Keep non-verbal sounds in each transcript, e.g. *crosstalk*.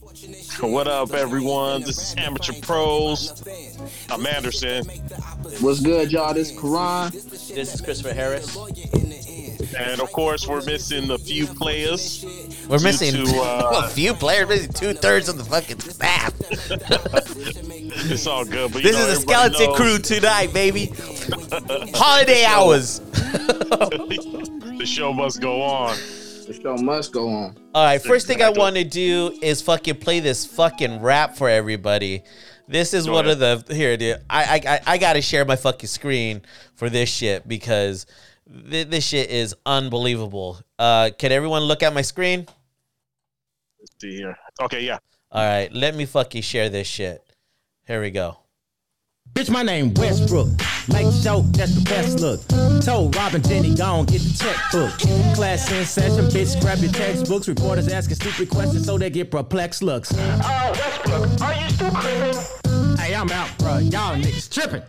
What up, everyone? This is Amateur Pros. I'm Anderson. What's good, y'all? This is Karan. This is Christopher Harris. And of course, we're missing a few players. We're missing to, *laughs* uh, a few players, missing two thirds of the fucking staff. *laughs* It's all good. But This know, is a skeleton knows crew tonight, baby. *laughs* Holiday hours. the show must go on. The show must go on. All right, first thing I want to do is fucking play this fucking rap for everybody. This is Go one of the here, dude. I I I- I gotta share my fucking screen for this shit because th- this shit is unbelievable. Uh, can everyone look at my screen? Let's see here. Okay, yeah. All right, let me fucking share this shit. Here we go. Bitch, my name Westbrook. Make sure that's the best look. Told Robin Jenny, gone get the checkbook. Class in session, bitch, grab your textbooks. Reporters asking stupid questions so they get perplexed looks. Uh, Westbrook, are you still creeping? Hey, I'm out, bruh. Y'all niggas tripping.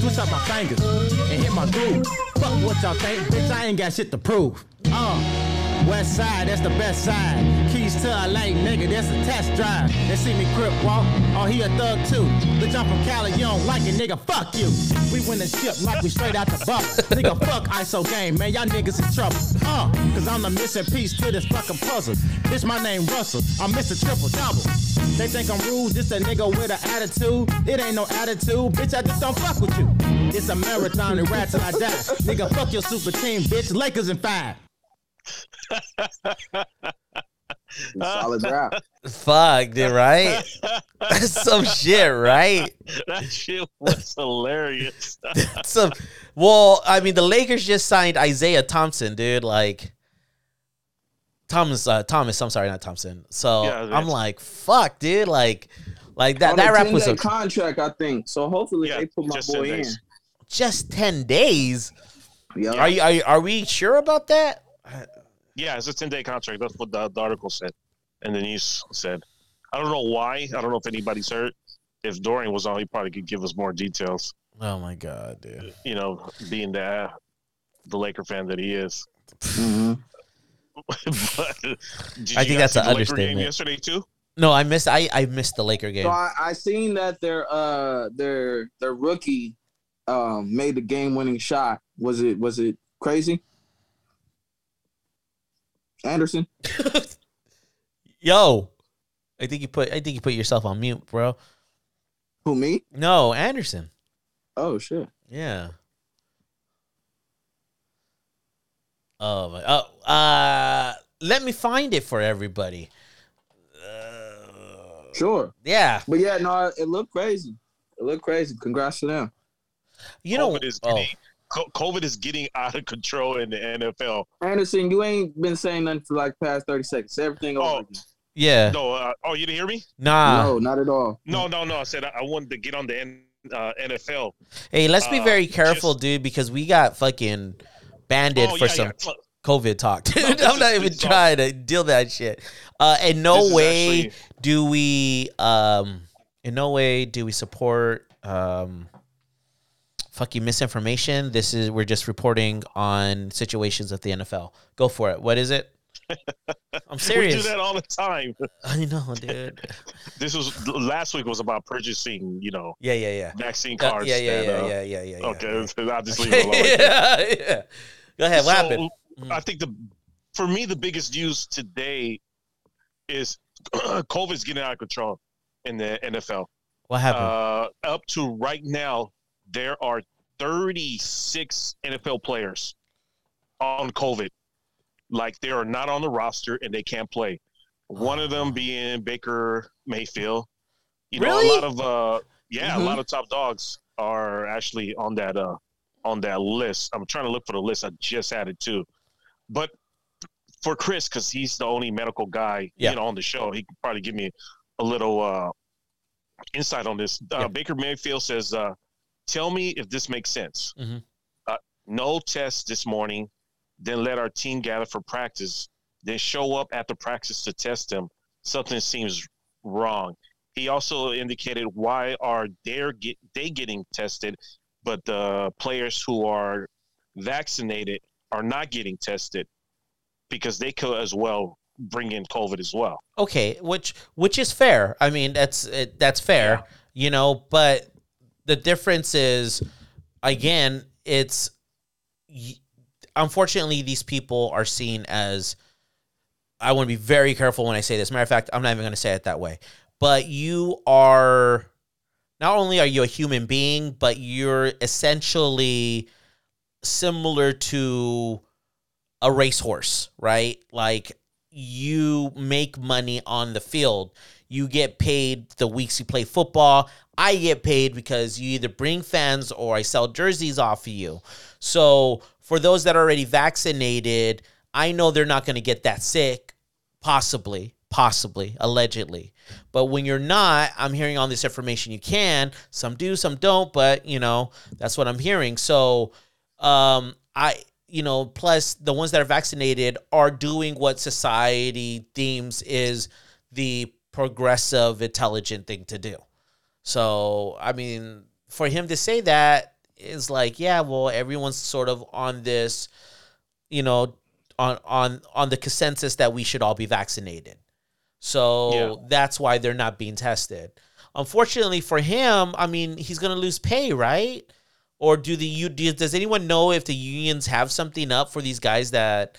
Twist up my fingers and hit my groove. Fuck what y'all think, bitch. I ain't got shit to prove. Uh, West side, that's the best side. Keys to a lane, nigga, that's a test drive. They see me crip walk, oh he a thug too. Bitch, I'm from Cali, you don't like it, nigga, fuck you. We win the ship like we straight out the bubble. *laughs* nigga, fuck ISO game, man, y'all niggas in trouble. Uh, cause I'm the missing piece to this fucking puzzle. Bitch, my name Russell, I'm Mr. Triple Double. They think I'm rude, just a nigga with an attitude. It ain't no attitude, bitch, I just don't fuck with you. It's a marathon and rats till I die. nigga, fuck your super team, bitch, Lakers in five. Solid rap. Fuck, dude, right? *laughs* That's some shit, right? That shit was hilarious. *laughs* Some. Well, I mean, the Lakers just signed Isaiah Thompson, dude. Like. Thomas, uh, Thomas. I'm sorry, not Thompson. So Yeah, I'm like, fuck, dude. Like, like that. On That rap was a, contract, I think. So hopefully Yeah, they put my boy in. just ten days. Yeah. Are you, are you? Are we sure about that? Yeah, it's a 10 day contract. That's what the, the article said. And the news said. I don't know why. I don't know if anybody's hurt. If Dorian was on, he probably could give us more details. Oh my god, dude. You know, being the the Laker fan that he is. *laughs* Mhm. but, I think that's an the game understatement. yesterday too. No, I missed. I I missed the Laker game. So I, I seen that their uh their their rookie um made the game winning shot. Was it was it crazy? Anderson? *laughs* Yo, I think you put. I think you put yourself on mute, bro. Who me? No, Anderson. Oh shit. Yeah. Oh my. Oh, uh, let me find it for everybody. Uh, Sure. yeah, But yeah, no, it looked crazy. It looked crazy. Congrats to them. you know. COVID is oh, getting co- COVID is getting *laughs* out of control in the NFL. Anderson, you ain't been saying nothing for like past 30 seconds. Everything over Oh. again. yeah. No, uh, oh, you didn't hear me? Nah. no, not at all. No, no, no. I said I, I wanted to get on the N, uh, NFL. Hey, let's be Uh, very careful, just- dude, because we got fucking banded oh, for yeah, some yeah. COVID talk, dude. *laughs* this I'm not even this is all- trying to deal that shit. Uh, in no This way actually- do we, um, in no way do we support, um, fucking misinformation. This is we're just reporting on situations of the NFL. Go for it. What is it? *laughs* I'm serious. We do that all the time. *laughs* I know, dude. This was last week was about purchasing, you know, Yeah, yeah, yeah. vaccine Yeah, cards. yeah, yeah, yeah, uh, yeah, yeah, yeah, yeah. Okay, *laughs* so I'll just leave it alone. yeah, yeah. Go ahead. What So, happened? I think the for me the biggest news today is *clears throat* COVID's getting out of control in the NFL. What happened? Uh, up to right now, there are 36 NFL players on COVID. Like they are not on the roster and they can't play. One of them being Baker Mayfield. You know, Really? a lot of uh, yeah, Mhm. a lot of top dogs are actually on that uh on that list. I'm trying to look for the list. I just had it too, but for Chris, because he's the only medical guy Yeah. you know on the show, he could probably give me a little uh insight on this. Uh, Yeah. Baker Mayfield says, uh, "Tell me if this makes sense. Mhm. Uh, no test this morning, then let our team gather for practice, then show up at the practice to test them. Something seems wrong." He also indicated why are they get they getting tested, but the players who are vaccinated are not getting tested because they could as well bring in COVID as well. Okay, which which is fair. I mean, that's it, that's fair, you know. But the difference is, again, it's unfortunately these people are seen as. I want to be very careful when I say this. Matter of fact, I'm not even going to say it that way. But you are not only are you a human being, but you're essentially similar to a racehorse, right? Like you make money on the field. You get paid the weeks you play football. I get paid because you either bring fans or I sell jerseys off of you. So for those that are already vaccinated, I know they're not going to get that sick, possibly, possibly, allegedly. But when you're not, I'm hearing all this information you can. Some do, some don't, but you know, that's what I'm hearing. So um I you know, plus the ones that are vaccinated are doing what society deems is the progressive, intelligent thing to do. So, I mean, for him to say that is like, yeah, well, everyone's sort of on this, you know, on on on the consensus that we should all be vaccinated. So Yeah. that's why they're not being tested. Unfortunately for him, I mean, he's gonna lose pay, right? Or do the you does anyone know if the unions have something up for these guys that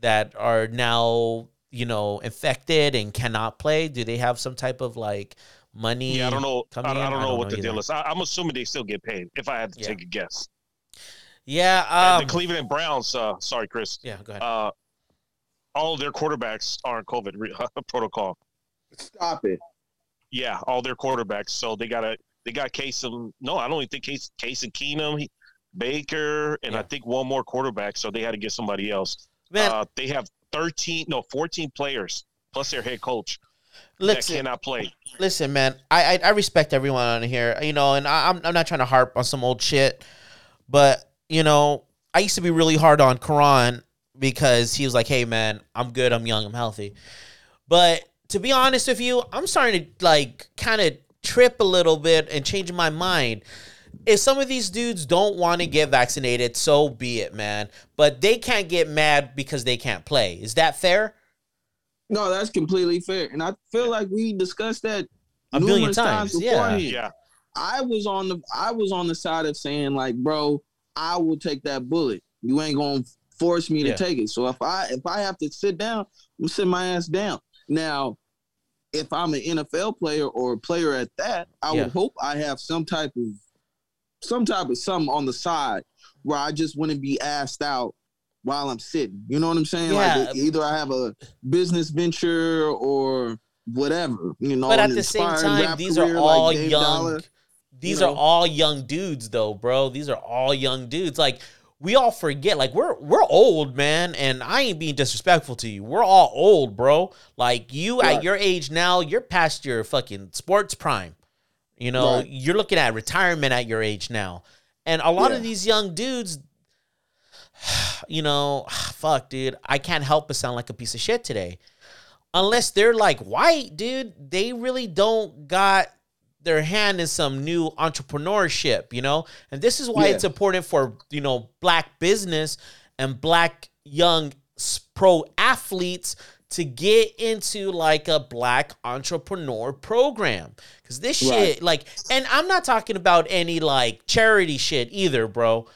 that are now you know infected and cannot play? Do they have some type of like money? Yeah, I don't know. I coming don't, I don't know what the either. deal is. I, I'm assuming they still get paid. If I had to Yeah. take a guess, Yeah, And um, the Cleveland Browns. Uh, sorry, Chris. yeah. Go ahead. Uh, all their quarterbacks are in COVID re- *laughs* protocol. Stop it. Yeah, all their quarterbacks. So they got a they got Case no, I don't even think Case Case and Keenum, he, Baker, and I think one more quarterback. So they had to get somebody else. Man, uh, they have 13, no, 14 players plus their head coach listen, cannot play. listen, man. I, I I respect everyone on here, you know, and I, I'm I'm not trying to harp on some old shit, but you know, I used to be really hard on Karan because he was like, "Hey, man, I'm good, I'm young, I'm healthy," but to be honest with you, I'm starting to like kind of trip a little bit and change my mind. If some of these dudes don't want to get vaccinated, so be it, man. But they can't get mad because they can't play. Is that fair? No, that's completely fair. And I feel like we discussed that A million numerous times, yeah. Yeah, I was on the I was on the side of saying like, bro, I will take that bullet. You ain't gonna force me to Yeah. take it. So if I if I have to sit down, I'm sit my ass down. Now, if I'm an NFL player or a player at that, I Yeah. would hope I have some type of some type of something on the side where I just wouldn't be asked out while I'm sitting. You know what I'm saying? Yeah. Like either I have a business venture or whatever. You know, but at the same time, these are all Dave young. Dollar. These you are all young dudes, though, bro. These are all young dudes. Like we all forget, like we're we're old, man, and I ain't being disrespectful to you. We're all old, bro. Like you at your age now, you're past your fucking sports prime. You know, Right. you're looking at retirement at your age now, and a lot of these young dudes. *sighs* You know, *sighs* fuck, dude. I can't help but sound like a piece of shit today unless they're like white, dude, they really don't got their hand in some new entrepreneurship, you know? And this is why Yeah. it's important for, you know, black business and black young pro athletes to get into like a black entrepreneur program. Cause this shit, Right. like, and I'm not talking about any like charity shit either, bro.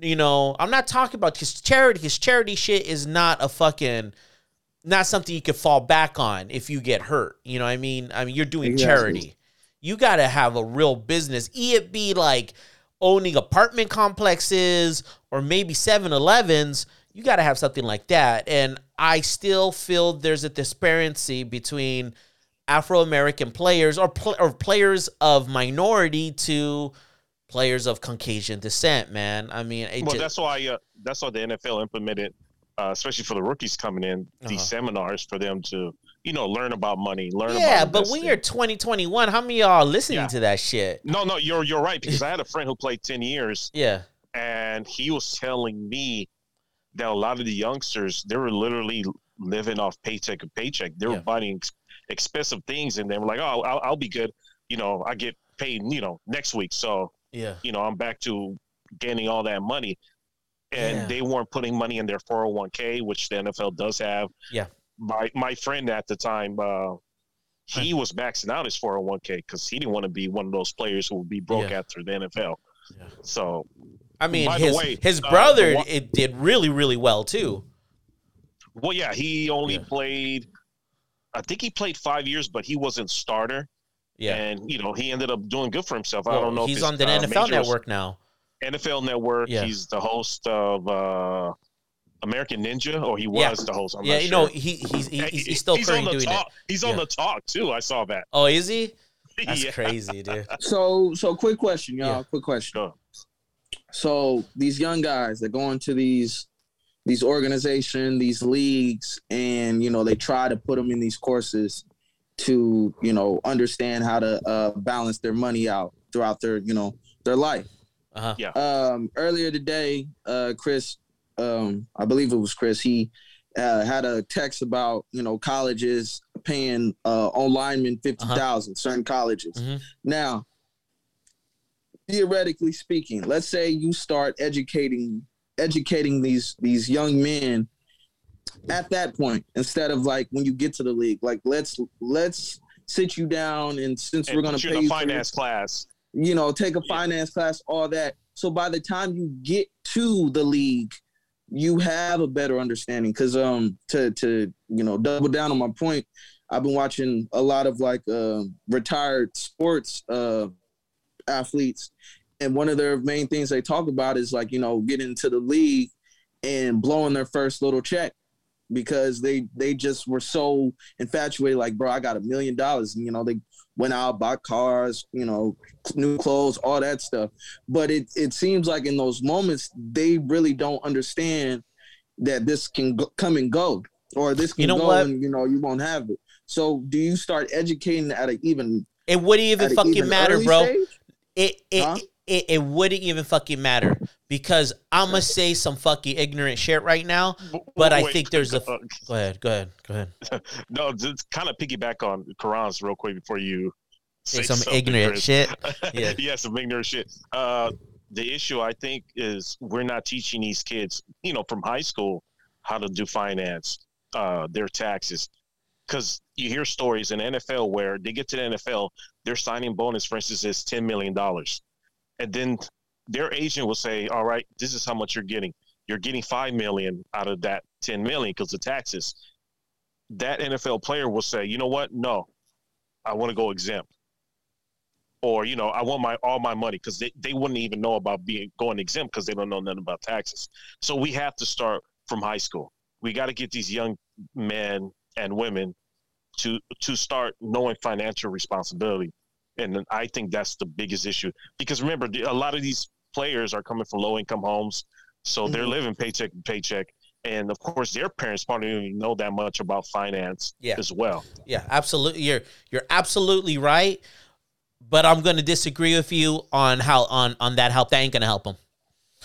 You know, I'm not talking about because charity, because charity shit is not a fucking not something you could fall back on if you get hurt. You know what I mean? I mean, you're doing Exactly. charity. You got to have a real business. E it be like owning apartment complexes or maybe 7-Elevens. You got to have something like that. And I still feel there's a disparity between Afro American players or pl- or players of minority to players of Caucasian descent, man. I mean, well, ju- that's why uh, that's why the NFL implemented, uh, especially for the rookies coming in, these Uh-huh. seminars for them to you know learn about money, learn yeah, about but when you're 2021, how many of y'all are listening Yeah. to that shit? no, no, you're you're right because *laughs* I had a friend who played ten years Yeah. and he was telling me that a lot of the youngsters they were literally living off paycheck to paycheck. They were Yeah. buying expensive things and they were like, "Oh, I'll, I'll be good." You know, I get paid, you know, next week, so Yeah. you know, I'm back to gaining all that money. And Yeah. they weren't putting money in their 401k, which the NFL does have. Yeah. my my friend at the time, uh, he was maxing out his 401k because he didn't want to be one of those players who would be broke Yeah. after the NFL. Yeah. So I mean, By the his way, his uh, brother the wa- it did really really well too. Well, yeah, he only Yeah. played. I think he played five years, but he wasn't starter. Yeah. and you know he ended up doing good for himself. I don't know. he's his, on the uh, NFL Network now. NFL Network. Yeah. He's the host of uh, American Ninja, or he was Yeah. the host. I'm yeah, not you sure. know he he's he, he's, he's still on the doing talk. it. He's on the talk too. I saw that. Oh, is he? *laughs* That's yeah. crazy, dude. So so quick question, y'all. Yeah. Quick question. Go. So these young guys that go into these these organization, these leagues, and you know they try to put them in these courses to you know understand how to uh, balance their money out throughout their you know their life. Uh huh. Um, earlier today, uh, Chris, um, I believe it was Chris. He uh, had a text about you know colleges paying uh, on linemen fifty thousand. Certain colleges. Mhm. Now, theoretically speaking, let's say you start educating educating these these young men at that point instead of like when you get to the league. Like let's let's sit you down and since And we're gonna pay you a for your- finance class. you know, take a Yeah. finance class, all that. So by the time you get to the league, you have a better understanding. Cause um to to you know double down on my point, I've been watching a lot of like uh, retired sports uh athletes, and one of their main things they talk about is like you know getting into the league and blowing their first little check because they they just were so infatuated like bro i got a million dollars and you know they went out bought cars you know new clothes all that stuff but it it seems like in those moments they really don't understand that this can go, come and go or this can You know go what? and you know you won't have it so do you start educating at an even It wouldn't even fucking even matter, bro. stage? It it, Huh? it it wouldn't even fucking matter because I'm gonna say some fucking ignorant shit right now. But I think there's a. uh, Go ahead. Go ahead. Go ahead. *laughs* no, just kind of piggyback on Karan's real quick before you Say say some ignorant Chris. shit. *laughs* Yeah. *laughs* yeah, some ignorant shit. Uh, the issue I think is we're not teaching these kids, you know, from high school how to do finance, uh, their taxes. Because you hear stories in NFL where they get to the NFL, their signing bonus, for instance, is ten million dollars, and then their agent will say, "All right, this is how much you're getting. You're getting five million out of that ten million because of taxes." That NFL player will say, "You know what? No, I want to go exempt." or you know i want my all my money because they, they wouldn't even know about being going exempt because they don't know nothing about taxes so we have to start from high school we got to get these young men and women to to start knowing financial responsibility and i think that's the biggest issue because remember a lot of these players are coming from low income homes so they're Mhm. living paycheck to paycheck and of course their parents probably don't even know that much about finance Yeah. as well Yeah, absolutely. You're you're absolutely right. But I'm gonna disagree with you on how on on that help. That ain't gonna help them.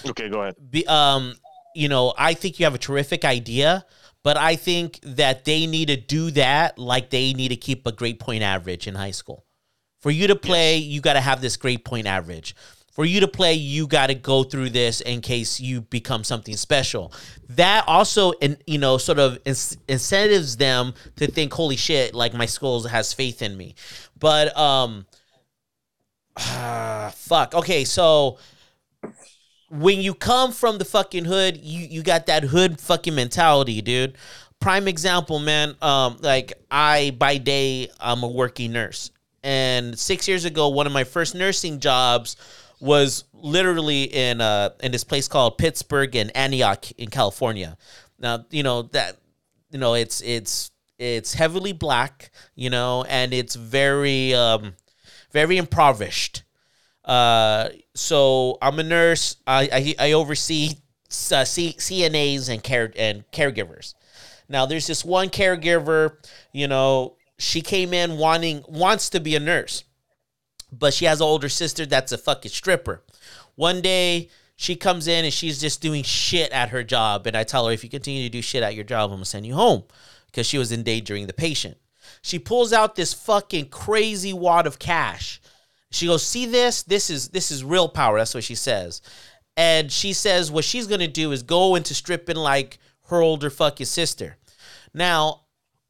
okay go ahead Be, um, you know, I think you have a terrific idea, but I think that they need to do that like they need to keep a great point average in high school. For you to play, you got to have this great point average. For you to play, you got to go through this in case you become something special. That also, in, you know, sort of incentives them to think, "Holy shit! Like my school has faith in me." But um, ah, *sighs* fuck. Okay, so when you come from the fucking hood, you you got that hood fucking mentality, dude. Prime example, man. Um, like I by day I'm a working nurse, and six years ago, one of my first nursing jobs was literally in uh in this place called Pittsburg and Antioch in California. Now you know that you know it's it's it's heavily black, you know, and it's very um very impoverished. Uh, so I'm a nurse. I I, I oversee uh, C, CNAs and care and caregivers. Now there's this one caregiver, you know, she came in wanting wants to be a nurse, but she has an older sister that's a fucking stripper. One day she comes in and she's just doing shit at her job, and I tell her if you continue to do shit at your job, I'm gonna send you home because she was endangering the patient. She pulls out this fucking crazy wad of cash. She goes, "See this? This is this is real power." That's what she says. And she says what she's going to do is go into stripping like her older fucking sister. Now,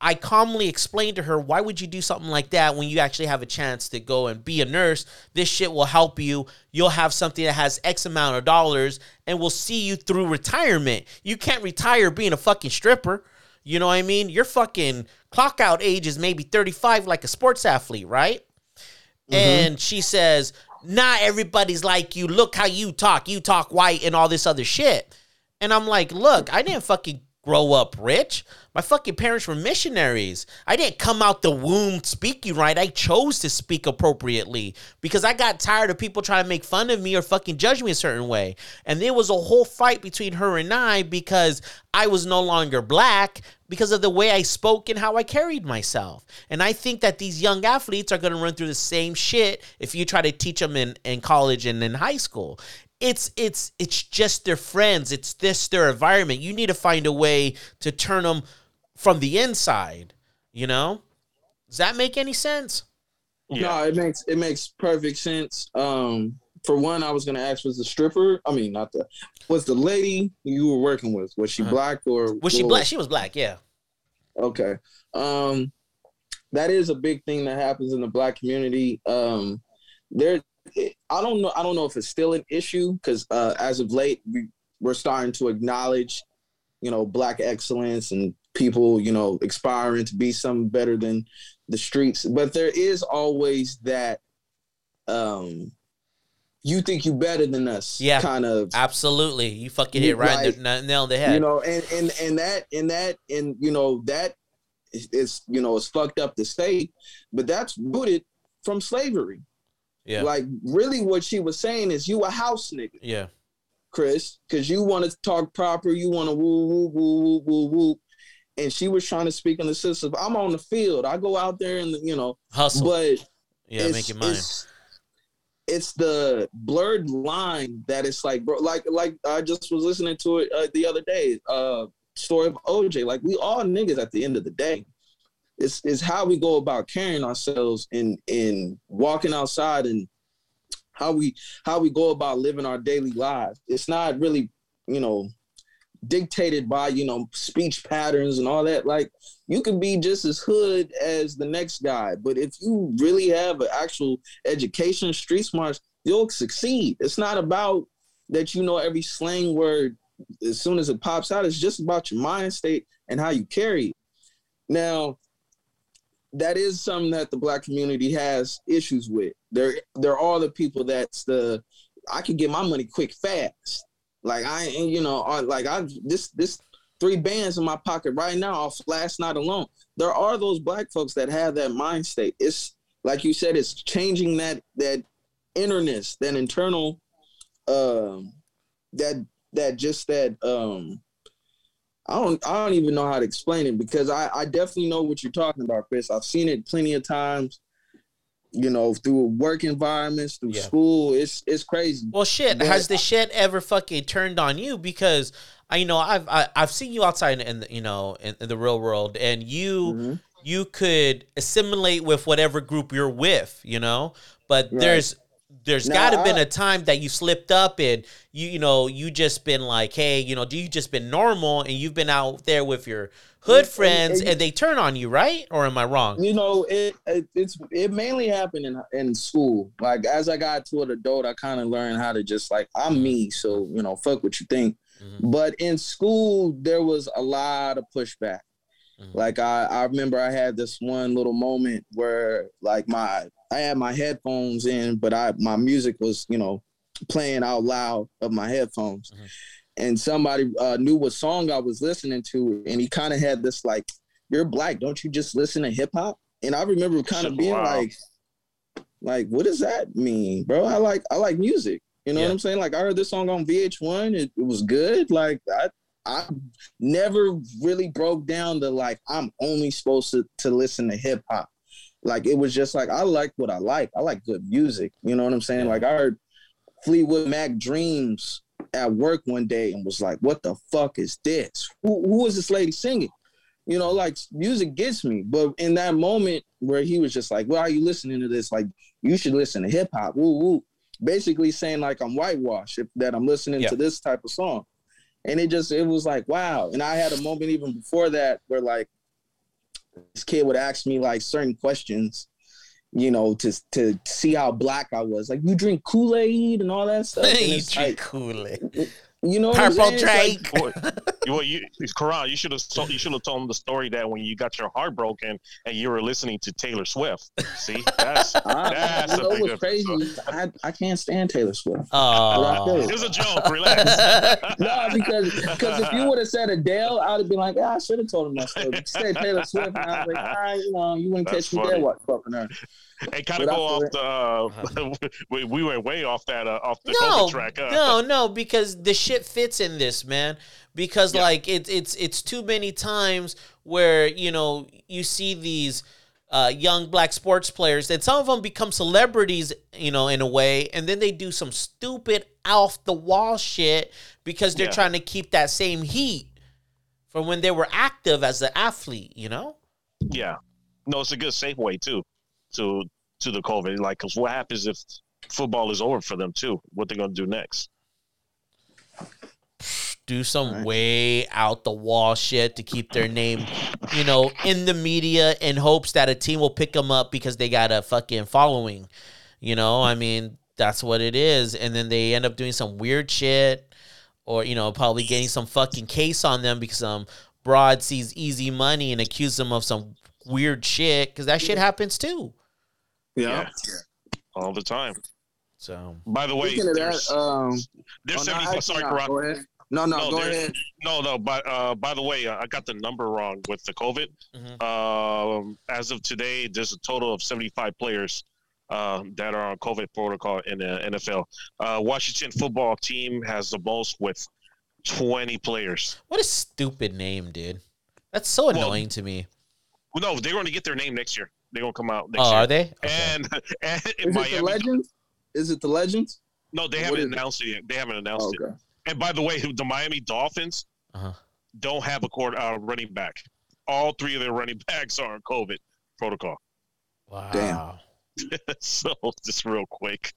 I calmly explained to her, why would you do something like that when you actually have a chance to go and be a nurse? This shit will help you. You'll have something that has X amount of dollars and will see you through retirement. You can't retire being a fucking stripper. You know what I mean? Your fucking clock out age is maybe 35 like a sports athlete, right? Mm-hmm. And she says, Not everybody's like you. Look how you talk. You talk white and all this other shit. And I'm like, Look, I didn't fucking grow up rich. My fucking parents were missionaries. I didn't come out the womb speaking right. I chose to speak appropriately because I got tired of people trying to make fun of me or fucking judge me a certain way. And there was a whole fight between her and I because I was no longer black because of the way I spoke and how I carried myself. And I think that these young athletes are going to run through the same shit if you try to teach them in, in college and in high school it's it's it's just their friends it's this their environment you need to find a way to turn them from the inside you know does that make any sense Yeah. No, it makes it makes perfect sense. Um, for one, I was gonna ask was the stripper. I mean, not the was the lady you were working with. Was she Uh-huh. black or was she what black she was black yeah Okay. Um that is a big thing that happens in the black community. Um there I don't know I don't know if it's still an issue cuz uh as of late we we're starting to acknowledge you know black excellence and people, you know, aspiring to be something better than the streets, but there is always that um you think you better than us Yeah. kind of absolutely. You fucking hit right in the, nail on the head. You know and and and that and that and you know that is, is you know it's fucked up to say but that's rooted from slavery yeah like really what she was saying is you a house nigga yeah chris because you want to talk proper you want to woo woo woo woo woo woo and she was trying to speak in the system i'm on the field i go out there and you know hustle but yeah make it mine It's, it's the blurred line that it's like, bro, like like I just was listening to it uh, the other day. Uh, story of OJ. Like we all niggas at the end of the day. It's it's how we go about carrying ourselves and in walking outside and how we how we go about living our daily lives. It's not really you know dictated by you know speech patterns and all that. Like you can be just as hood as the next guy but if you really have an actual education street smarts you'll succeed. It's not about that you know every slang word as soon as it pops out it's just about your mind state and how you carry it. Now that is something that the black community has issues with there there are the people that's the i can get my money quick fast like I, you know, like I this this three bands in my pocket right now off last night alone. There are those black folks that have that mind state. It's like you said, it's changing that that innerness, that internal, um, that that just that um. I don't I don't even know how to explain it because I, I definitely know what you're talking about, Chris. I've seen it plenty of times, you know, through work environments, through Yeah. school. It's it's crazy. Well, shit. But- has the shit ever fucking turned on you? Because I, you know, I've I, I've seen you outside in the, you know in, in the real world, and you Mhm. you could assimilate with whatever group you're with, you know. But Right. there's there's Nah, got to been a time that you slipped up and you you know you just been like, hey, you know, do you just been normal and you've been out there with your hood and- friends and- and they turn on you, right? Or am I wrong? You know, it, it it's it mainly happened in in school. Like as I got to an adult, I kind of learned how to just like I'm me, so you know, fuck what you think. Mhm. But in school, there was a lot of pushback. Mhm. Like I, I remember I had this one little moment where like my I had my headphones in, but I my music was you know playing out loud of my headphones, Mhm. and somebody uh, knew what song I was listening to, and he kind of had this like, "You're black, don't you just listen to hip hop?" And I remember kind of being Wow. like, like what does that mean, bro? I like I like music. You know Yeah. what I'm saying? Like I heard this song on VH1, it, it was good. Like I I never really broke down the like I'm only supposed to, to listen to hip hop. Like it was just like I like what I like. I like good music. You know what I'm saying? Like I heard Fleetwood Mac Dreams at work one day and was like, "What the fuck is this? Who who is this lady singing?" You know, like music gets me. But in that moment where he was just like, "Why are you listening to this? Like you should listen to hip hop." Woo woo. Basically saying like I'm whitewashed if that I'm listening Yeah. to this type of song. And it just it was like wow. And I had a moment even before that where like this kid would ask me like certain questions, you know, to to see how black I was. Like, you drink Kool Aid and all that stuff. *laughs* You drink like, Kool Aid. You know, Purple saying? It's like- Drake. You, well, you, Karan, you should have told, you should have told him the story that when you got your heart broken and you were listening to Taylor Swift. See, that's *laughs* Ah, That's you a know big what's crazy? difference, I, I can't stand Taylor Swift. Oh. it was a joke. Relax. *laughs* *laughs* No, because because if you would have said Adele, I would have been like, ah, I should have told him that story. But you said Taylor Swift, and I was like, all right, you know, you wouldn't That's catch me funny. there, what fucking her. Hey, kind of But go off the. Uh, *laughs* we, we went way off that uh, off the no, COVID track. Uh, no, no, because the shit fits in this, man. Because Yeah. like it's it's it's too many times where you know you see these uh, young black sports players, and some of them become celebrities, you know, in a way, and then they do some stupid off the wall shit because they're Yeah. trying to keep that same heat from when they were active as an athlete, you know. Yeah, no, it's a good safe way too to to the COVID. Like, because what happens if football is over for them too? What they gonna do next? do some Alright. way out the wall shit to keep their name, you know, in the media in hopes that a team will pick them up because they got a fucking following. You know, I mean, that's what it is. And then they end up doing some weird shit or, you know, probably getting some fucking case on them because some broad sees easy money and accuse them of some weird shit because that shit happens too. Yeah. All the time. So, By the way, there's, that, um, there's oh, no, 75. Sorry, no, go ahead. No, no, No, go ahead. No, no. But uh, by the way, uh, I got the number wrong with the COVID. Mhm. Um, as of today, there's a total of 75 players uh, that are on COVID protocol in the NFL. Uh, Washington football team has the most with 20 players. what a stupid name, dude. That's so Well, annoying to me. No, they're going to get their name next year. They're going to come out next Oh, year. are they? Okay. And, *laughs* and in Is it the Miami, Legends? Is it the Legends? no, they haven't is it? announced it yet. They haven't announced it. okay. And by the way, the Miami Dolphins Uh-huh. don't have a court uh, running back. All three of their running backs are on COVID protocol. Wow. Damn. *laughs* so just real quick,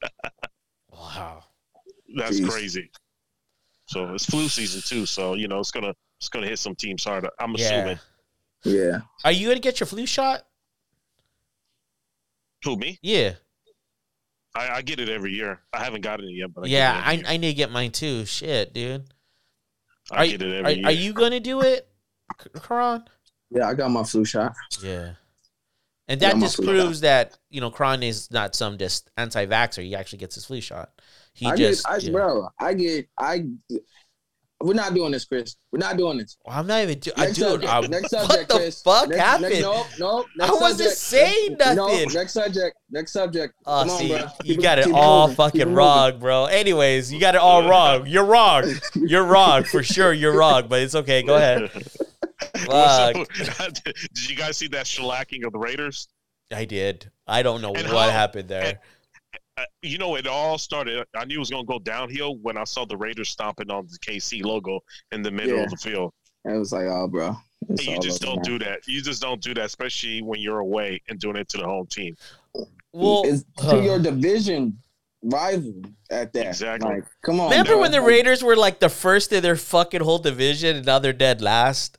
Wow. that's Jeez. crazy. So it's flu season too. So you know it's gonna it's gonna hit some teams hard. I'm Yeah. assuming. Yeah. Are you gonna get your flu shot? Who me? Yeah. I, I get it every year. I haven't gotten it yet, but I yeah, get it I, every I need to get mine too. Shit, dude. I are, get it Are, every year. are you gonna do it, K- Karan? Yeah, I got my flu shot. Yeah. And that just a shot. proves that you know Karan is not some just anti-vaxxer. He actually gets his flu shot. He I just, get, I, yeah. bro, I get, I. We're not doing this, Chris. We're not doing this. Well, I'm not even. Do- I Next subject. I'm- next what the Chris. fuck next, happened? Next, no, no. I wasn't subject. saying No, nothing. next subject. Next subject. Oh, Come on, see, bro. you Keep got it keep all moving. Keep fucking moving. wrong, bro. Anyways, you got it all wrong. You're wrong. You're wrong for sure. You're wrong, but it's okay. Go ahead. *laughs* Fuck. *laughs* did you guys see that shellacking of the Raiders? I did. I don't know And what how- happened there. Uh, you know, it all started. I knew it was going to go downhill when I saw the Raiders stomping on the KC logo in the middle Yeah. of the field. It was like, oh, bro. It's you just don't now. do that. You just don't do that, especially when you're away and doing it to the home team. Well, it's uh, to your division rival at that. Exactly. Like, come on. remember bro. when the Raiders were like the first in their fucking whole division, and now they're dead last?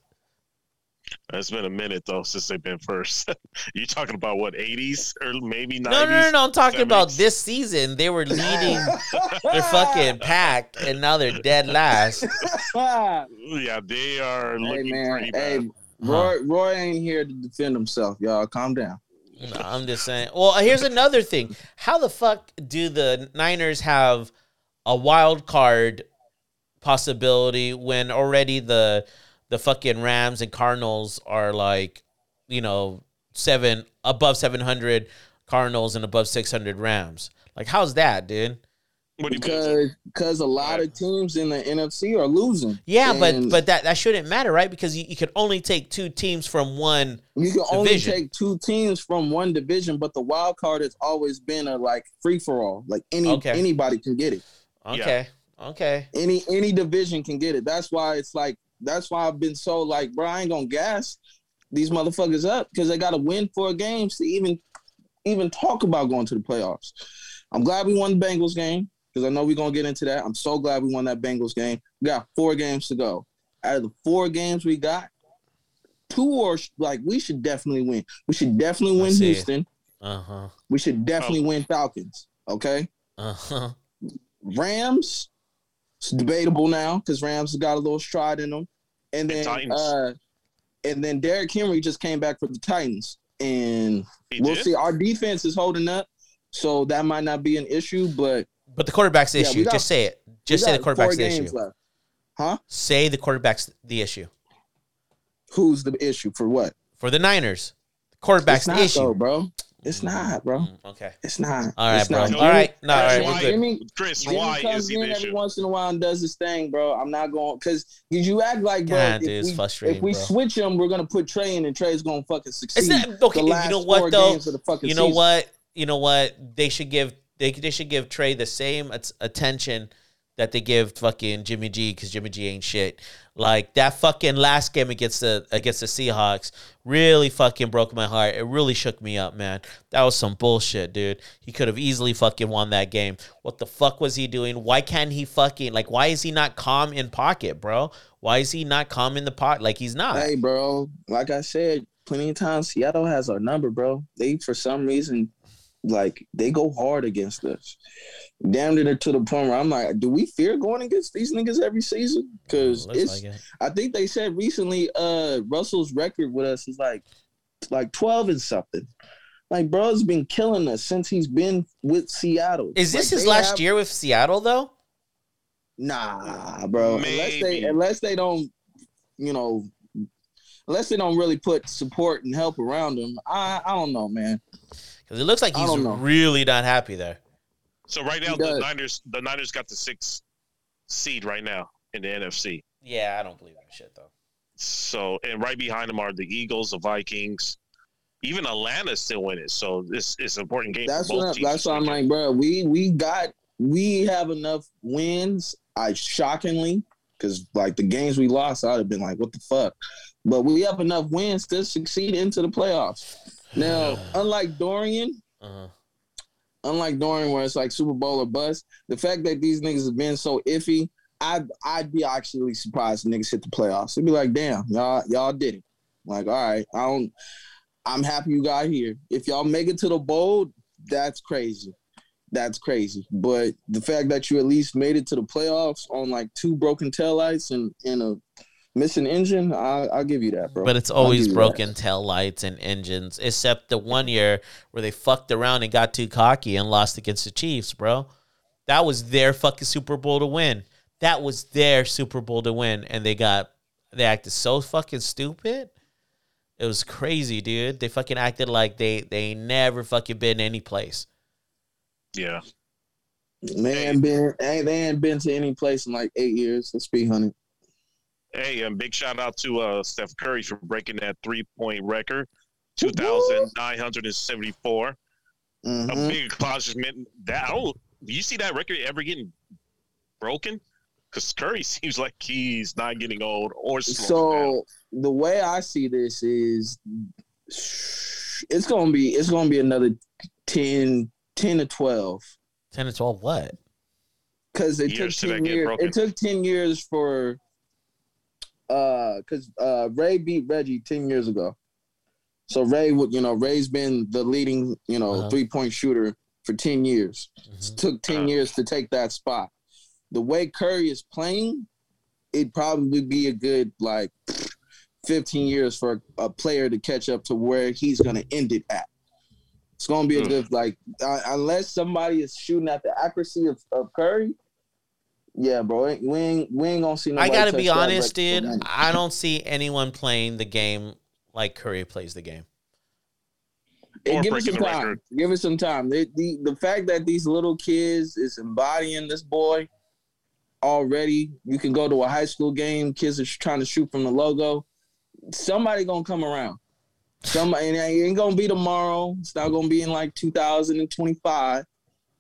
It's been a minute though since they've been first. *laughs* you talking about what 80s or maybe 90s? No, no, no, no. I'm talking about this season. They were leading *laughs* their fucking pack, and now they're dead last. *laughs* Yeah, they are hey looking man, pretty hey, bad. Roy, Roy ain't here to defend himself, y'all. Calm down. No, I'm just saying. Well, here's another thing. How the fuck do the Niners have a wild card possibility when already the the fucking Rams and Cardinals are like, you know, seven above 700 Cardinals and above 600 Rams? Like, how's that, dude? What do you mean? Because because a lot of teams in the NFC are losing. Yeah, but And but that that shouldn't matter, right? Because you, you can only take two teams from one. you can only division. take two teams from one division. But the wild card has always been a like free for all. Like any Okay. anybody can get it. Okay, okay. Any any division can get it. That's why it's like that's why I've been so like, bro, I ain't gonna gas these motherfuckers up because they got to win four games to even even talk about going to the playoffs. I'm glad we won the Bengals game because I know we're gonna get into that. I'm so glad we won that Bengals game. We got four games to go. Out of the four games we got, two or like we should definitely win. We should definitely win. Houston. Uh huh. We should definitely Oh. win Falcons. Okay. Uh huh. Rams, it's debatable now because Rams has got a little stride in them. And then Titans. uh and then Derrick Henry just came back for the Titans. And He we'll did? see. Our defense is holding up. So that might not be an issue, but But the quarterback's the Yeah, issue. got- Just say it. Just say the quarterback's the issue. left. Huh? Say the quarterback's the issue Who's the issue for what? for the Niners. The quarterback's it's not the issue. though, bro. It's not, bro. Mm, Okay. It's not. All right, It's bro. not. All right. No, all right. That's right. why- We're. Jimmy, Chris, Jimmy why comes is he in every issue? once in a while and does his thing, bro. I'm not going because you act like, bro. God, if dude, it's we, frustrating, if we bro. switch him, we're gonna put Trey in, and Trey's gonna fucking succeed. It's not okay. The You know what though? games of the fucking You know season. what? You know what? They should give they they should give Trey the same attention that they give fucking Jimmy G because Jimmy G ain't shit. Like that fucking last game against the against the Seahawks really fucking broke my heart. It really shook me up, man. That was some bullshit, dude. He could have easily fucking won that game. What the fuck was he doing? Why can't he fucking like? Why is he not calm in pocket, bro? Why is he not calm in the pot? Like he's not. Hey, bro. Like I said, plenty of times Seattle has our number, bro. They for some reason, like they go hard against us. Damn near to the point where I'm like, do we fear going against these niggas every season? Because Looks it's like it. I think they said recently, uh, Russell's record with us is like, like twelve and something. Like, bro's been killing us since he's been with Seattle. Is this Like, his last have- year with Seattle though? Nah, bro. Unless they, unless they don't, you know, unless they don't really put support and help around him. I, I don't know, man. Because it looks like he's really not happy there. So right now the does. Niners the Niners got the sixth seed right now in the NFC. Yeah, I don't believe that shit though. So and right behind them are the Eagles, the Vikings, even Atlanta's still in it. So this is an important game. That's for both what. teams That's this what I'm like, bro. We we got we have enough wins. I shockingly, because like the games we lost, I'd have been like, what the fuck. But we have enough wins to succeed into the playoffs. Now, *sighs* unlike Dorian, Uh-huh. Unlike Dorian, where it's like Super Bowl or bust, the fact that these niggas have been so iffy, I'd I'd be actually surprised niggas hit the playoffs. It'd be like, damn, y'all y'all did it. Like, all right, I don't. I'm happy you got here. If y'all make it to the bowl, that's crazy. That's crazy. But the fact that you at least made it to the playoffs on like two broken taillights and and a missing engine, I, I'll give you that, bro. But it's always give that. broken tail lights and engines, except the one year where they fucked around and got too cocky and lost against the Chiefs, bro. That was their fucking Super Bowl to win. That was their Super Bowl to win, and they got they acted so fucking stupid. It was crazy, dude. They fucking acted like they they never fucking been any place. Yeah. They ain't been they ain't been to any place in like eight years. Let's be honey. Hey, and big shout out to uh, Steph Curry for breaking that three point record, two thousand nine hundred and seventy four. A Mhm. big accomplishment. That I don't. You see that record ever getting broken? Because Curry *laughs* seems like he's not getting old or slowing down. So the way I see this is it's gonna be it's gonna be another 10, 10 to twelve. Ten to twelve, what? Because it Years took ten that years. It took ten years for uh because uh Ray beat Reggie ten years ago. So Ray would you know, Ray's been the leading, you know, Uh-huh. three point shooter for ten years. It Mhm. took 10 Uh-huh. years to take that spot. The way Curry is playing, it'd probably be a good like 15 years for a player to catch up to where he's going to end it at. It's going to be a Mm. good like uh, unless somebody is shooting at the accuracy of, of Curry. Yeah, bro, we ain't we ain't gonna see. I gotta be honest, record dude. I don't see anyone playing the game like Curry plays the game. Hey, give it some time. record. Give it some time. The, the the fact that these little kids is embodying this boy already. You can go to a high school game. Kids are trying to shoot from the logo. Somebody gonna come around. Somebody and it ain't gonna be tomorrow. It's not gonna be in like 2025.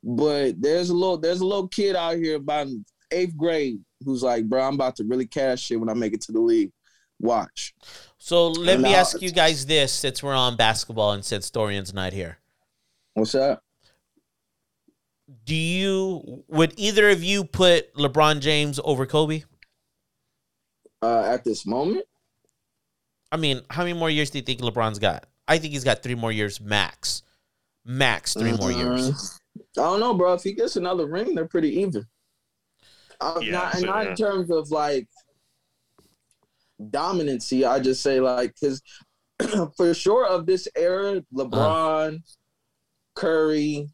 But there's a little there's a little kid out here about in eighth grade who's like, bro, I'm about to really cash shit when I make it to the league. Watch. So let me Now- ask you guys this: since we're on basketball and since Dorian's not here, What's that? do you would either of you put LeBron James over Kobe? Uh, at this moment, I mean, how many more years do you think LeBron's got? I think he's got three more years max. Max 3 more years. Mm, I don't know, bro. If he gets another ring, they're pretty even. Uh, Yeah, not, and so, not yeah. in terms of like dominancy. I just say like because *clears throat* for sure of this era, LeBron, Curry.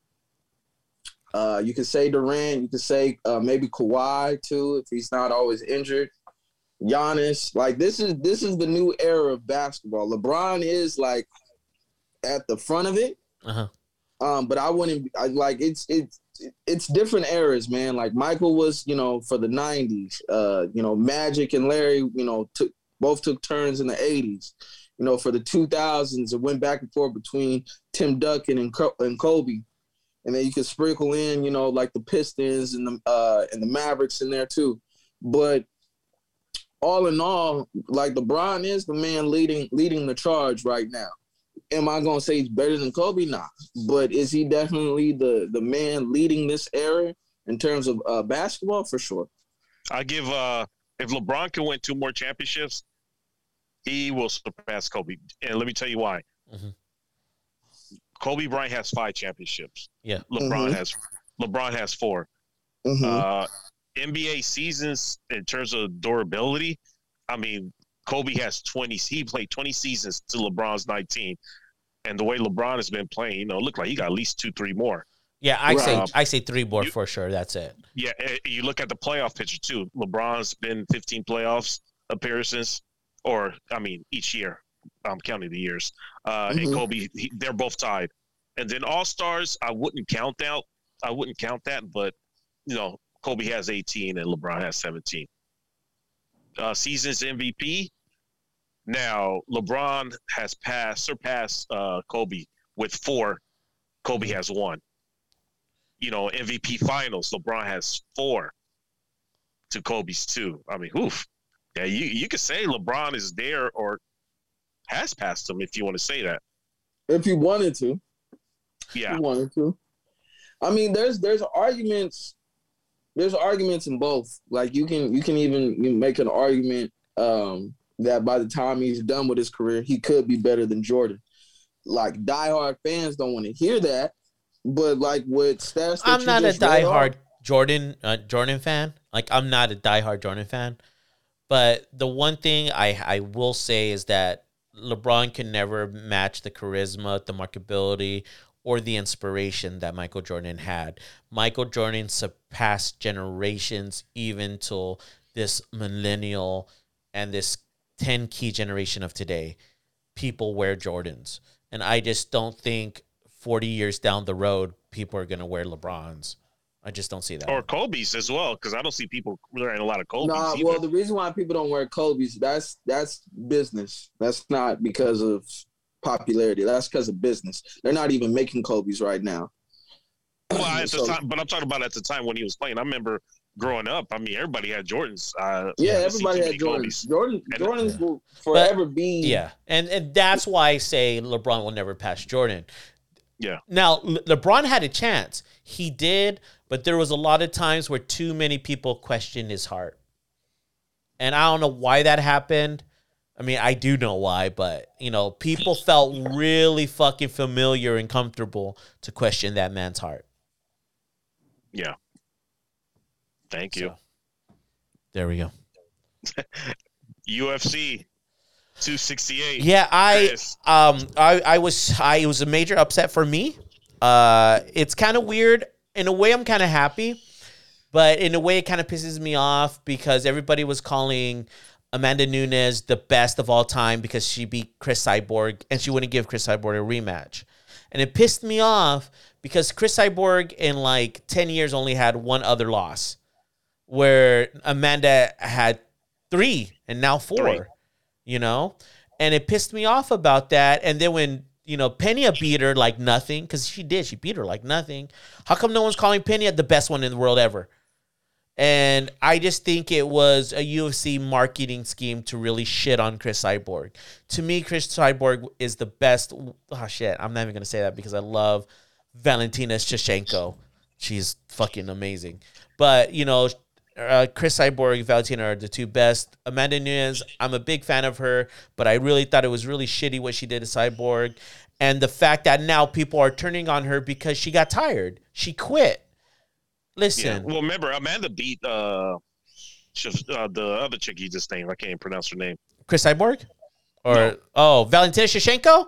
Uh, you could say Durant. You could say uh, maybe Kawhi too, if he's not always injured. Giannis, like this is this is the new era of basketball. LeBron is like at the front of it. Uh-huh. Um, but I wouldn't I like it's it's it's different eras, man. Like Michael was, you know, for the '90s. Uh, you know, Magic and Larry, you know, took both took turns in the '80s. You know, for the 2000s, it went back and forth between Tim Duncan and and Kobe, and then you could sprinkle in, you know, like the Pistons and the uh and the Mavericks in there too. But all in all, like LeBron is the man leading leading the charge right now am I gonna say he's better than Kobe? Nah. But is he definitely the the man leading this era in terms of uh, basketball? For sure. I give uh if LeBron can win two more championships, he will surpass Kobe. And let me tell you why. Mhm. Kobe Bryant has five championships. Yeah. LeBron Mhm. has LeBron has 4 Mhm. Uh, NBA seasons in terms of durability, I mean, Kobe has 20. He played 20 seasons to LeBron's 19. And the way LeBron has been playing, you know, look like he got at least two, three more. Yeah, I say Right. I say three more You- for sure. That's it. Yeah, you look at the playoff picture too. LeBron's been 15 playoffs appearances, or I mean, each year. I'm counting the years. Uh, And Mhm. Kobe, he, they're both tied. And then All Stars, I wouldn't count out. I wouldn't count that, but you know, Kobe has 18 and LeBron has 17. Uh, seasons MVP. Now LeBron has passed, surpassed uh, Kobe with four. Kobe has one you know, MVP finals. LeBron has four to Kobe's two. I mean, oof. Yeah, you, you could say LeBron is there or has passed him if you want to say that. If you wanted to, Yeah. he wanted to. I mean, there's there's arguments. There's arguments in both. Like you can you can even you make an argument um, that by the time he's done with his career, he could be better than Jordan. Like diehard fans don't want to hear that, but like with stats, I'm not a just read off- diehard Jordan uh, Jordan fan. Like I'm not a diehard Jordan fan. But the one thing I I will say is that LeBron can never match the charisma, the marketability, or the inspiration that Michael Jordan had. Michael Jordan surpassed generations even till this millennial and this 10 key generation of today. People wear Jordans. And I just don't think 40 years down the road, people are going to wear LeBrons. I just don't see that. Or Kobe's as well, because I don't see people wearing a lot of Kobe's. Nah, well, the reason why people don't wear Kobe's that's that's business. That's not because of popularity. That's because of business. They're not even making Kobe's right now. Well, at the So- time, but I'm talking about at the time when he was playing. I remember growing up. I mean, everybody had Jordans. Uh, Yeah, I didn't see everybody had many Jordans. Kobe's. Jordan And- Jordans will forever be Yeah, and and that's why I say LeBron will never pass Jordan. Yeah. Now Le- LeBron had a chance. He did, but there was a lot of times where too many people questioned his heart, and I don't know why that happened. I mean, I do know why, but you know, people felt really fucking familiar and comfortable to question that man's heart. Yeah. Thank you. So, there we go. *laughs* UFC 268. Yeah, I um I I was I it was a major upset for me. Uh it's kind of weird. In a way I'm kind of happy, but in a way it kind of pisses me off because everybody was calling Amanda Nunes the best of all time because she beat Cris Cyborg and she wouldn't give Cris Cyborg a rematch. And it pissed me off because Cris Cyborg in like 10 years only had one other loss where Amanda had 3 and now 4 Three. you know? And it pissed me off about that. And then when, you know, Pena beat her like nothing, because she did, she beat her like nothing. How come no one's calling Pena the best one in the world ever? And I just think it was a UFC marketing scheme to really shit on Cris Cyborg. To me, Cris Cyborg is the best. Oh, shit. I'm not even going to say that because I love Valentina Shevchenko. She's fucking amazing. But, you know, uh, Cris Cyborg, Valentina are the two best. Amanda Nunes, I'm a big fan of her, but I really thought it was really shitty what she did to Cyborg, and the fact that now people are turning on her because she got tired. She quit. Yeah. Listen, Well, remember Amanda beat uh, she uh the other chick you just named. I can't even pronounce her name. Cris Cyborg, or No. oh Valentina Shevchenko.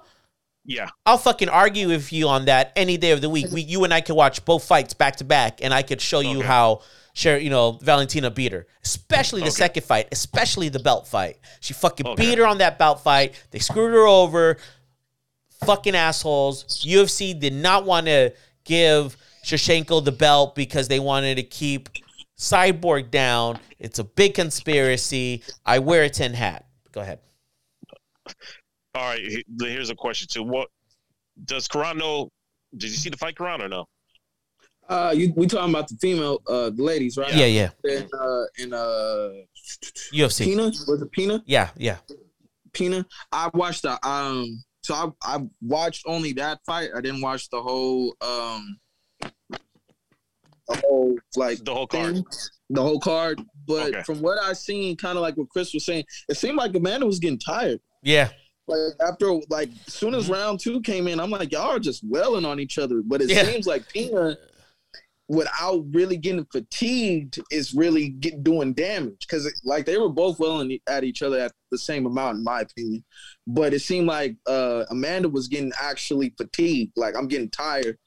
Yeah. I'll fucking argue with you on that any day of the week. We, you and I could watch both fights back to back, and I could show you Okay. how, share, you know, Valentina beat her, especially the Okay. second fight, especially the belt fight. She fucking Okay. beat her on that belt fight. They screwed her over. Fucking assholes. UFC did not want to give Shashenko the belt because they wanted to keep Cyborg down. It's a big conspiracy. I wear a tin hat. Go ahead. All right. Here's a question too. What does Karan know? Did you see the fight, Karan, or no? Uh, you we talking about the female, uh, the ladies, right? Yeah, yeah. And uh, and uh, UFC. Pina was it Pina? Yeah, yeah. Pina. I watched the um. So I I watched only that fight. I didn't watch the whole um. The whole like The whole card. thing, the whole card. But Okay. from what I seen, kind of like what Chris was saying, it seemed like Amanda was getting tired. Yeah. Like after like soon Mm-hmm. as round two came in, I'm like, y'all are just welling on each other. But it Yeah. seems like Pina, without really getting fatigued, is really get, doing damage because like they were both welling at each other at the same amount, in my opinion. But it seemed like uh, Amanda was getting actually fatigued. Like I'm getting tired,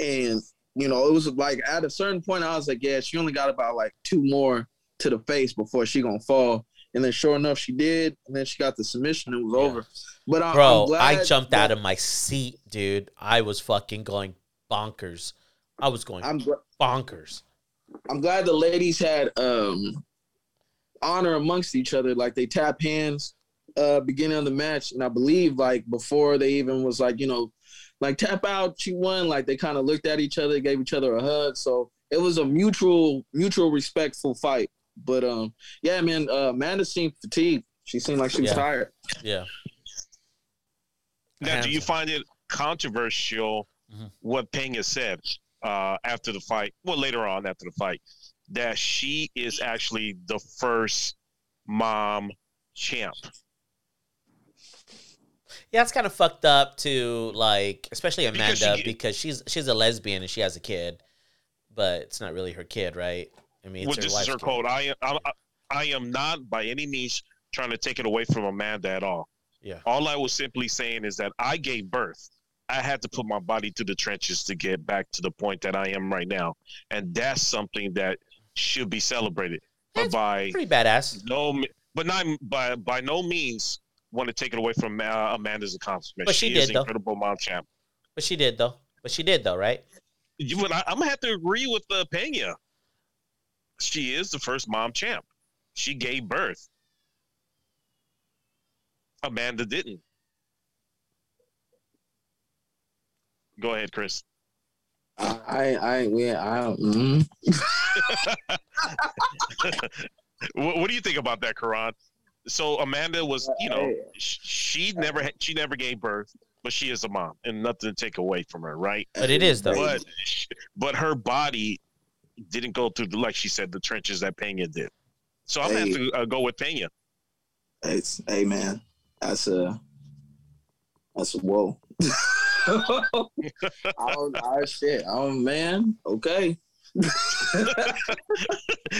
and you know it was like at a certain point I was like, yeah, she only got about like two more to the face before she gonna fall. And then sure enough, she did. And then she got the submission. It was Yeah. over. But I, Bro, I jumped that- out of my seat, dude. I was fucking going bonkers. I was going I'm gl- bonkers. I'm glad the ladies had um honor amongst each other. Like they tap hands uh beginning of the match, and I believe like before they even was like you know like tap out, she won. Like they kind of looked at each other, gave each other a hug. So it was a mutual mutual respectful fight. But um yeah, man, uh, Amanda seemed fatigued. She seemed like she was Yeah. tired. Yeah. Now, do you find it controversial Mhm. what Pena said uh, after the fight? Well, later on after the fight, that she is actually the first mom champ. Yeah, it's kind of fucked up to like, especially Because Amanda she- because she's she's a lesbian and she has a kid, but it's not really her kid, right? I mean, Well, her this is her kid. quote. I am, I, I am not by any means trying to take it away from Amanda at all. Yeah. All I was simply saying is that I gave birth. I had to put my body through the trenches to get back to the point that I am right now, and that's something that should be celebrated. But by Pretty badass. no, but not by by no means want to take it away from uh, Amanda's accomplishment. But she is did, though. incredible mom champ. But she did though. But she did though, right? You, but I, I'm gonna have to agree with uh, Pena. She is the first mom champ. She gave birth. Amanda didn't. Go ahead, Chris. I I, I yeah I mm. *laughs* What, what do you think about that, Karan? So Amanda was, you know, she never she never gave birth, but she is a mom, and nothing to take away from her, right? But it is though. But but her body didn't go through the like she said the trenches that Pena did. So I'm gonna have to uh, go with Pena. It's hey man, that's a that's a whoa. *laughs* I don't, I shit. Oh man, okay.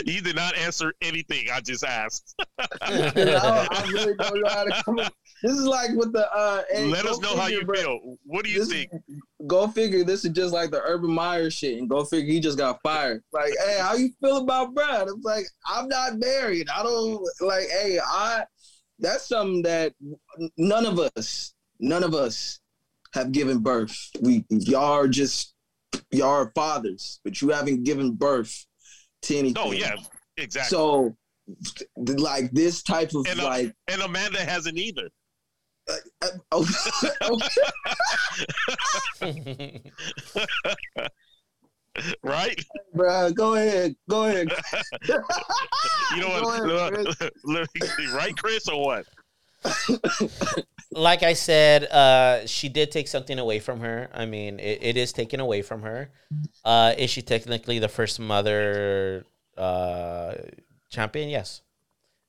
You did not answer anything I just asked. I, *laughs* I really don't know how to come. Up. This is like with the. uh hey, Let us know how you bro. feel. What do you This- think? Go figure. This is just like the Urban Meyer shit, and go figure he just got fired. Like, hey, how you feel about Brad? It's like I'm not married. I don't like. Hey, I. That's something that none of us, none of us, have given birth. We y'all are just y'all are fathers, but you haven't given birth to anything. Oh yeah, exactly. So, like this type of And, uh, like, and Amanda hasn't either. uh, oh, oh, *laughs* Right? bruh, go ahead, go ahead. *laughs* You know *laughs* Go ahead, what? right, Chris, or what? Like I said, uh, she did take something away from her. I mean, it, it is taken away from her. Uh, is she technically the first mother? uh, champion? Yes.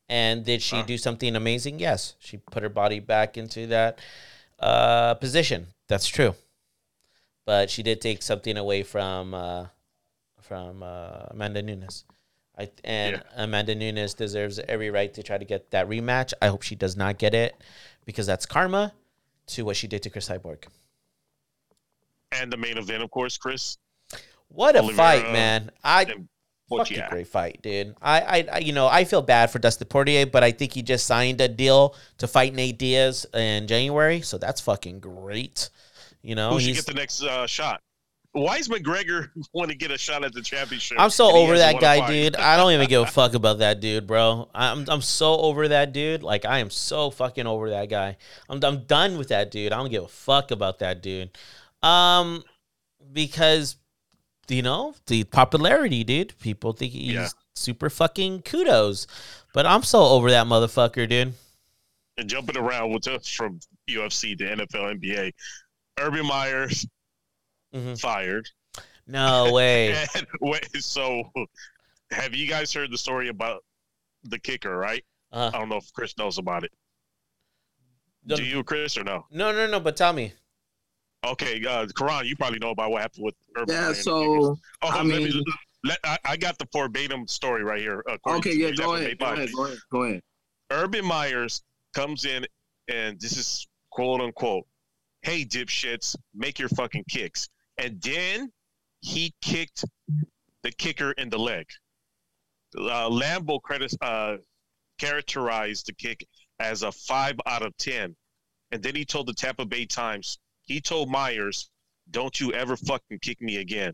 And did she do something amazing? Yes. She put her body back into that uh, position. That's true. But she did take something away from uh, from uh, Amanda Nunes. I, and Yeah. Amanda Nunes deserves every right to try to get that rematch. I hope she does not get it because that's karma to what she did to Cris Cyborg. And the main event, of course, Chris. What a Oliveira fight, man! I fucking Poirier. great fight, dude. I, I, I, you know, I feel bad for Dustin Poirier, but I think he just signed a deal to fight Nate Diaz in January, so that's fucking great. You know, Who should get the next uh, shot? Why is McGregor *laughs* want to get a shot at the championship? I'm so over that guy, dude. I don't even give a fuck about that dude, bro. I'm I'm so over that dude. Like I am so fucking over that guy. I'm I'm done with that dude. I don't give a fuck about that dude. Um, because you know the popularity, dude. People think he's Yeah. super fucking kudos, but I'm so over that motherfucker, dude. And jumping around with us from UFC to NFL, NBA. Urban Myers Mhm. fired. No way. *laughs* Wait, so, have you guys heard the story about the kicker? Right? Uh, I don't know if Chris knows about it. no, Do you, Chris, or no? no, no, no. But tell me. Okay, uh, Karan, you probably know about what happened with Urban. Yeah, Meyer and the kickers. so Oh, I let me- mean- let, I, I got the verbatim story right here. okay, yeah, go ahead, go ahead, go ahead, go ahead. Urban Myers comes in, and this is quote unquote, "Hey dipshits, make your fucking kicks," and then he kicked the kicker in the leg. Uh, Lambo credits uh, characterized the kick as a five out of ten, and then he told the Tampa Bay Times, he told Myers, "Don't you ever fucking kick me again."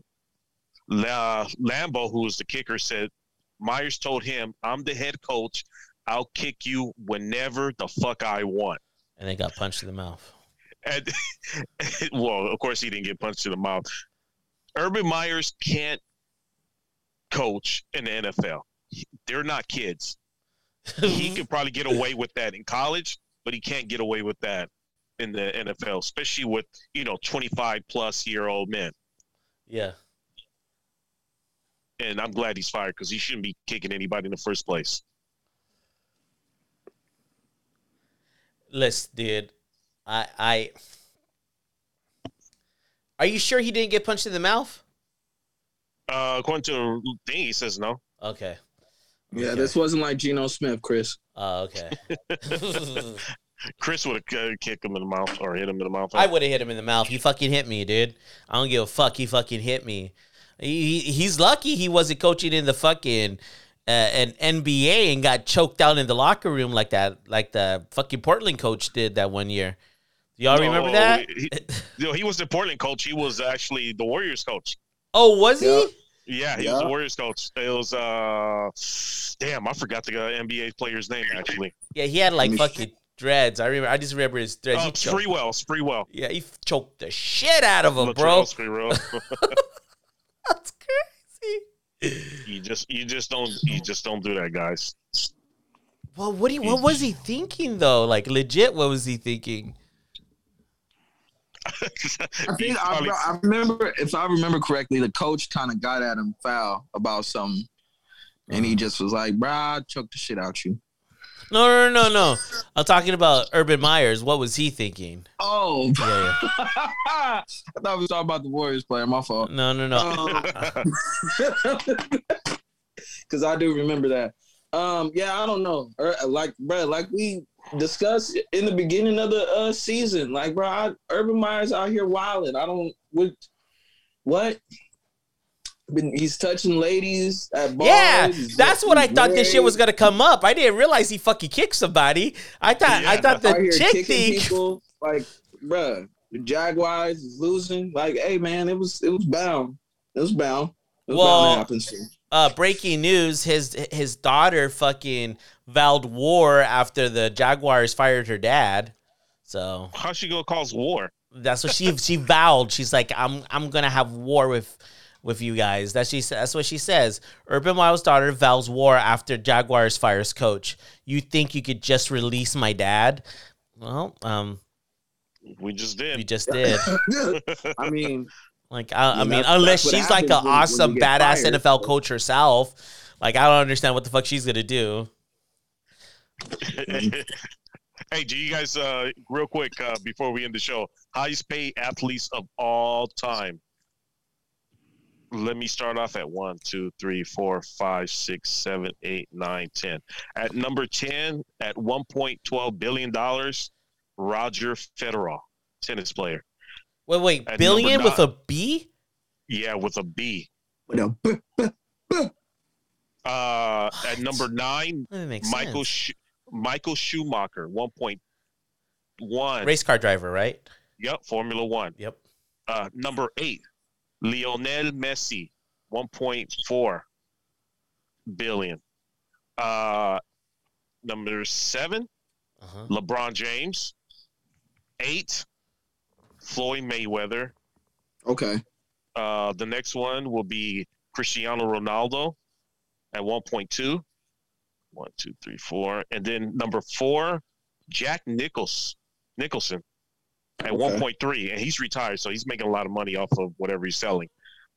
La- Lambo, who was the kicker, said Myers told him, "I'm the head coach. I'll kick you whenever the fuck I want." And they got punched in the mouth. And *laughs* well, of course, he didn't get punched in the mouth. Urban Myers can't coach in the NFL. They're not kids. He *laughs* could probably get away with that in college, but he can't get away with that in the NFL, especially with you know 25 plus year old men. yeah. And I'm glad he's fired because he shouldn't be kicking anybody in the first place. Let's dude. I I Are you sure he didn't get punched in the mouth? Uh, according to the thing, he says no. Okay. Yeah, Okay. this wasn't like Geno Smith, Chris. Oh, okay. *laughs* Chris would have kicked him in the mouth or hit him in the mouth. I would have hit him in the mouth. He fucking hit me, dude. I don't give a fuck. He fucking hit me. He, he- he's lucky he wasn't coaching in the fucking uh, an NBA and got choked out in the locker room like that, like the fucking Portland coach did that one year. Do y'all No, remember that? He, you know, he was the Portland coach. He was actually the Warriors coach. oh, was he? Yeah. Yeah, he was the Warriors coach. It was uh, damn, I forgot the uh, NBA player's name actually. Yeah, he had like fucking dreads. I remember. I just remember his dreads. Oh, he choked. Sprewell, Sprewell. Yeah, he choked the shit out of him, Latrell bro. *laughs* *laughs* That's crazy. you just, you just don't, you just don't do that, guys. Well, what do you, what was he thinking though? Like legit, what was he thinking? *laughs* I think I, I remember, if I remember correctly, the coach kind of got at him foul about something, and he just was like, "Bruh, I choked the shit out you." No, no, no, no, no. I'm talking about Urban Myers. What was he thinking? Oh, Yeah, *laughs* I thought we were talking about the Warriors player. My fault. No, no, no. *laughs* Because I do remember that. Um, yeah, I don't know. Like, bro, like we discussed in the beginning of the uh, season, like, bro, I, Urban Myers out here wilding. I don't what, what? Been, he's touching ladies at bars. yeah, He's- that's what I he's thought this shit was gonna come up. I didn't realize he fucking kicked somebody. I thought I Yeah. thought the here chick kicking thing. people. Like, bruh, the Jaguars is losing. Like, hey, man, it was it was bound. It was bound. It was Well, bound to happen soon. Uh, breaking news: his his daughter fucking vowed war after the Jaguars fired her dad. So How's she gonna cause war? That's what she she vowed. She's like, I'm I'm gonna have war with with you guys. That's she that's what she says. Urban Meyer's daughter vows war after Jaguars fires coach. You think you could just release my dad? Well, um, We just did. We just did. *laughs* I mean, Like I, I mean, unless she's like an happens when- when awesome, badass fired, NFL coach herself, like I don't understand what the fuck she's gonna do. *laughs* hey, do you guys uh real quick uh before we end the show, highest paid athletes of all time? Let me start off at one, two, three, four, five, six, seven, eight, nine, ten. At number ten, at one point twelve billion dollars, Roger Federer, tennis player. Wait, wait, At billion number with a B? Yeah, with a B. With a b- b- Uh, at number nine, Michael sense. Sch- Michael Schumacher, one point one. Race car driver, right? Yep, Formula One. Yep. Uh, number eight, Lionel Messi, one point four billion. Uh, number seven, Uh-huh. LeBron James. Eight, Floyd Mayweather. okay. Uh, the next one will be Cristiano Ronaldo at 1.2. One, two, three, four. And then number four, Jack Nichols, Nicholson at Okay. 1.3. And he's retired, so he's making a lot of money off of whatever he's selling.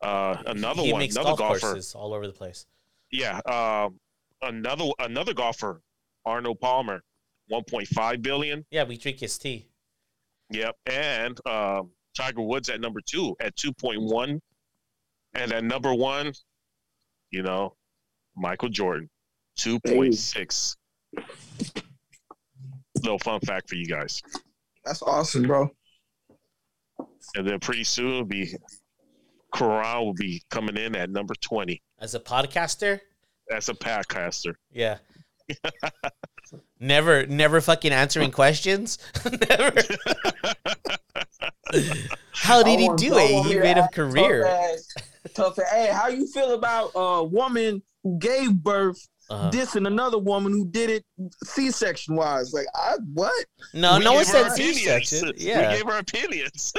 Uh, another he one, makes another golf golfer. courses all over the place. Yeah. Um, another another golfer, Arnold Palmer, 1.5 billion. Yeah, we drink his tea. Yep. And um, Tiger Woods at number two at 2.1. And at number one, you know, Michael Jordan, 2.6. Little fun fact for you guys. That's awesome, bro. And then pretty soon it'll be Karan will be coming in at number 20 As a podcaster, as a podcaster. yeah. *laughs* never, never fucking answering questions. *laughs* never. *laughs* How did he do it? He made a career. Tough ass. Hey, how you feel about a woman who gave birth Uh-huh. dissing another woman who did it C-section wise? Like, I what? No, We no one said opinions. C-section. Yeah. We gave our opinions.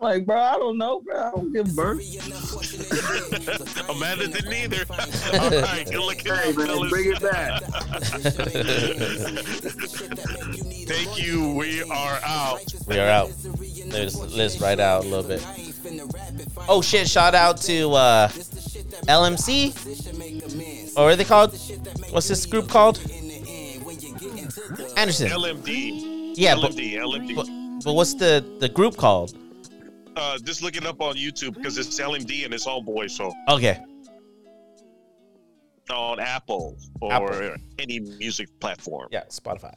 Like, bro, I don't know, bro. I don't give birth. *laughs* Amanda didn't either. *laughs* All right, good looking Hey, man, bring it back. Thank you. We are out. We are out. Let's, let's ride out a little bit. Oh shit! Shout out to uh, LMC. Or what are they called? What's this group called? Anderson. LMD. Yeah, but, LMD. LMD. but but what's the the group called? uh, just look it up on YouTube because it's LMD and it's all boys. So Okay. on Apple or Apple. any music platform. Yeah, Spotify.